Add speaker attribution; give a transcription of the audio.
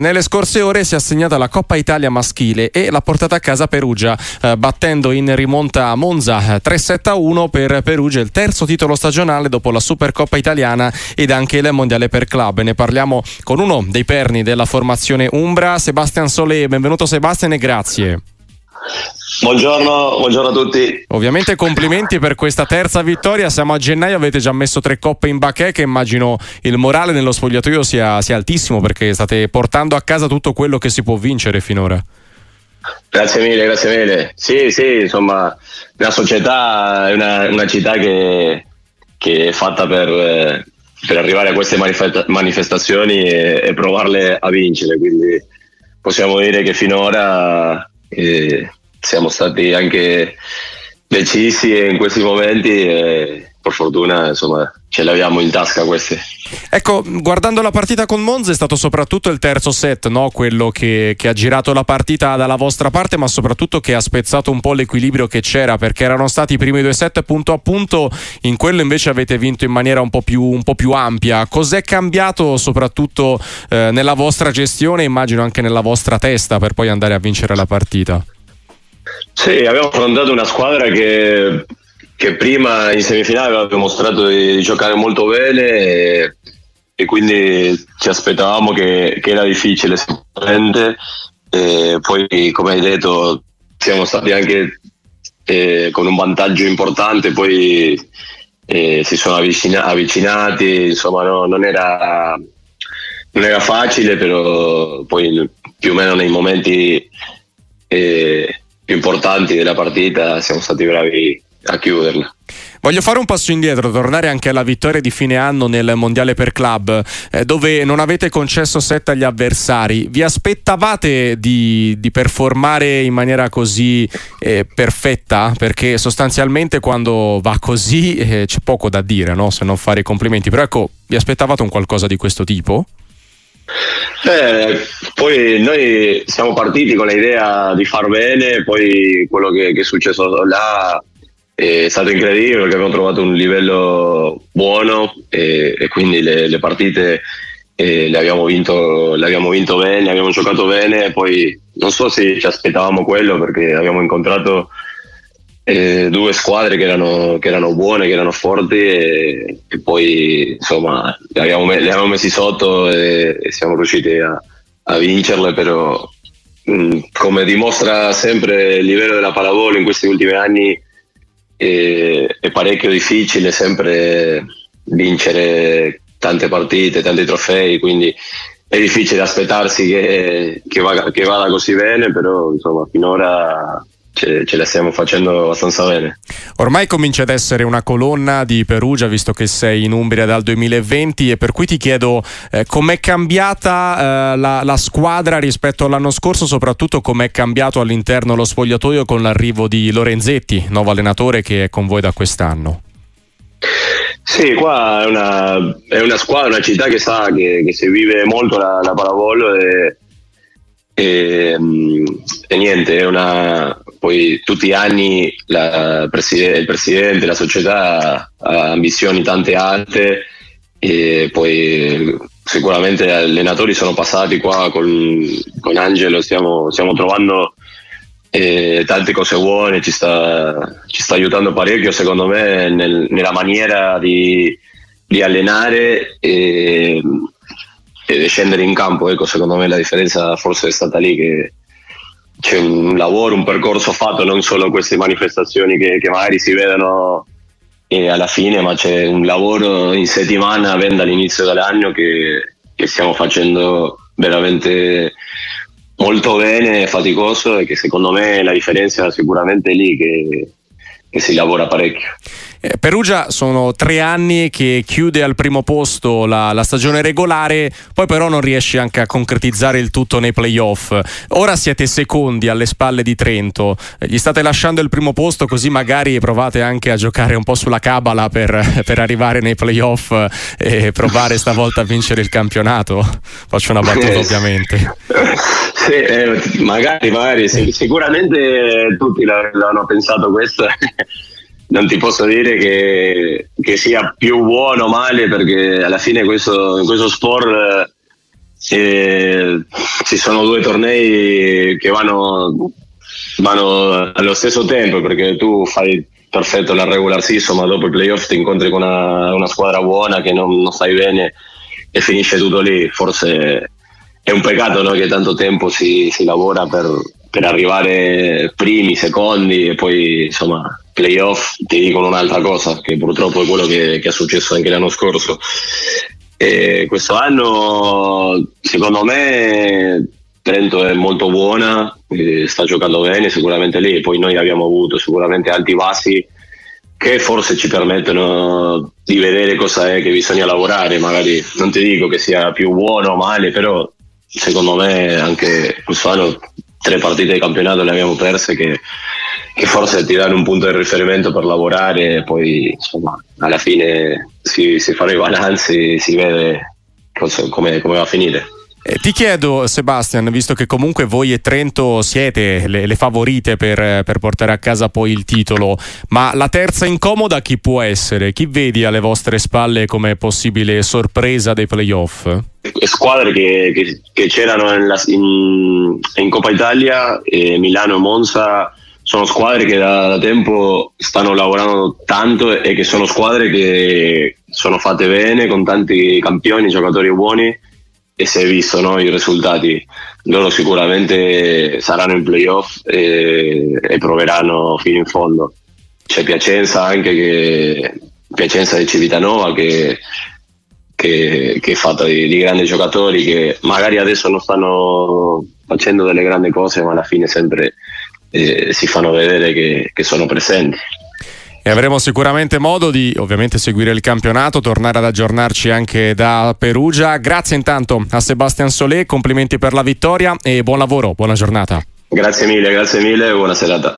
Speaker 1: Nelle scorse ore si è assegnata la Coppa Italia maschile e l'ha portata a casa Perugia, eh, battendo in rimonta a Monza 3-7-1 eh, per Perugia, il terzo titolo stagionale dopo la Supercoppa italiana ed anche il Mondiale per Club. Ne parliamo con uno dei perni della formazione Umbra, Sebastian Solé. Benvenuto Sebastian e grazie.
Speaker 2: Buongiorno, buongiorno, a tutti.
Speaker 1: Ovviamente complimenti per questa terza vittoria. Siamo a gennaio, avete già messo tre coppe in bacheche. che immagino il morale nello spogliatoio sia, sia, altissimo perché state portando a casa tutto quello che si può vincere finora.
Speaker 2: Grazie mille, grazie mille. Sì, sì, insomma, la società è una, una città che, che, è fatta per, per, arrivare a queste manifestazioni e, e provarle a vincere. Quindi possiamo dire che finora... Eh, siamo stati anche decisi in questi momenti e per fortuna insomma ce l'abbiamo in tasca questi.
Speaker 1: Ecco, guardando la partita con Monza è stato soprattutto il terzo set, no? quello che, che, ha girato la partita dalla vostra parte, ma soprattutto che ha spezzato un po' l'equilibrio che c'era, perché erano stati i primi due set punto a punto, in quello invece avete vinto in maniera un po' più, un po più ampia. Cos'è cambiato soprattutto eh, nella vostra gestione, immagino anche nella vostra testa, per poi andare a vincere la partita?
Speaker 2: Sì, abbiamo affrontato una squadra che, che prima in semifinale aveva dimostrato di, di giocare molto bene e, e, quindi ci aspettavamo che, che era difficile sicuramente. E poi, come hai detto, siamo stati anche eh, con un vantaggio importante, poi eh, si sono avvicina- avvicinati, insomma no, non, era, non, era, facile, però poi più o meno nei momenti... Eh, più importanti della partita siamo stati bravi a chiuderla.
Speaker 1: Voglio fare un passo indietro, tornare anche alla vittoria di fine anno nel Mondiale per Club, eh, dove non avete concesso set agli avversari. Vi aspettavate di, di performare in maniera così eh, perfetta? Perché sostanzialmente quando va così eh, c'è poco da dire, no? se non fare i complimenti. Però ecco, vi aspettavate un qualcosa di questo tipo?
Speaker 2: Eh, poi noi siamo partiti con l'idea di far bene, poi quello che, che è successo là è stato incredibile perché abbiamo trovato un livello buono e, e quindi le, le partite eh, le, abbiamo vinto, le abbiamo vinto bene, abbiamo giocato bene, poi non so se ci aspettavamo quello perché abbiamo incontrato eh, due squadre che erano, che erano, buone, che erano forti e, e poi insomma le abbiamo, le abbiamo, messi sotto e, e siamo riusciti a, a vincerle, però mh, mm, come dimostra sempre il livello della pallavolo in questi ultimi anni è, è parecchio difficile sempre vincere tante partite, tanti trofei, quindi è difficile aspettarsi che, che, vada, che vada così bene, però insomma finora ce, ce, la stiamo facendo abbastanza bene.
Speaker 1: Ormai comincia ad essere una colonna di Perugia, visto che sei in Umbria dal 2020 e per cui ti chiedo eh, com'è cambiata eh, la, la, squadra rispetto all'anno scorso, soprattutto com'è cambiato all'interno lo spogliatoio con l'arrivo di Lorenzetti, nuovo allenatore che è con voi da quest'anno.
Speaker 2: Sì, qua è una, è una squadra, una città che sa che, che si vive molto la, la pallavolo e, e, e niente, è una, poi tutti gli anni preside- il presidente, la società ha ambizioni tante alte e poi sicuramente allenatori sono passati qua con, con Angelo, stiamo, stiamo trovando eh, tante cose buone, ci sta, ci sta, aiutando parecchio secondo me nel, nella maniera di, di allenare e, e, scendere in campo, ecco, secondo me la differenza forse è stata lì che c'è un lavoro, un percorso fatto, non solo queste manifestazioni che, che magari si vedono eh, alla fine, ma c'è un lavoro in settimana, ben dall'inizio dell'anno, che, che stiamo facendo veramente molto bene, faticoso e che secondo me la differenza è sicuramente lì che, che si lavora parecchio.
Speaker 1: Eh, Perugia sono tre anni che chiude al primo posto la, la, stagione regolare, poi però non riesce anche a concretizzare il tutto nei playoff. Ora siete secondi alle spalle di Trento, eh, gli state lasciando il primo posto così magari provate anche a giocare un po' sulla cabala per, per arrivare nei playoff e provare stavolta a vincere il campionato. Faccio una battuta eh, ovviamente.
Speaker 2: Sì, eh, magari, magari, sicuramente tutti l'hanno pensato questo non ti posso dire che, che, sia più buono o male perché alla fine questo, in questo sport eh, ci sono due tornei che vanno, vanno allo stesso tempo perché tu fai perfetto la regular season ma dopo il playoff ti incontri con una, una squadra buona che non, non, stai bene e finisce tutto lì. Forse è un peccato no, che tanto tempo si, si lavora per, per, arrivare primi, secondi e poi insomma playoff ti dicono un'altra cosa che purtroppo è quello che, che è successo anche l'anno scorso. E questo anno secondo me Trento è molto buona, sta giocando bene sicuramente lì, poi noi abbiamo avuto sicuramente alti bassi che forse ci permettono di vedere cosa è che bisogna lavorare, magari non ti dico che sia più buono o male, però secondo me anche quest'anno tre partite di campionato le abbiamo perse che, che forse ti danno un punto di riferimento per lavorare e poi insomma alla fine si, si fanno i balanzi e si vede cosa, come, come va a finire.
Speaker 1: Eh, ti chiedo, Sebastian, visto che comunque voi e Trento siete le, le favorite per, per, portare a casa poi il titolo, ma la terza incomoda chi può essere? Chi vedi alle vostre spalle come possibile sorpresa dei playoff?
Speaker 2: Squadre che, che, che c'erano in, in, in, Coppa Italia, eh, Milano e Monza, sono squadre che da, da tempo stanno lavorando tanto e che sono squadre che sono fatte bene, con tanti campioni, giocatori buoni e si è visto no, i risultati. Loro sicuramente saranno in playoff e, e proveranno fino in fondo. C'è Piacenza anche che Piacenza di Civitanova che, che, che è fatta di, di, grandi giocatori che magari adesso non stanno facendo delle grandi cose ma alla fine sempre eh, si fanno vedere che, che sono presenti
Speaker 1: e avremo sicuramente modo di ovviamente seguire il campionato, tornare ad aggiornarci anche da Perugia. Grazie intanto a Sebastian Solé, complimenti per la vittoria e buon lavoro, buona giornata.
Speaker 2: Grazie mille, grazie mille e buona serata.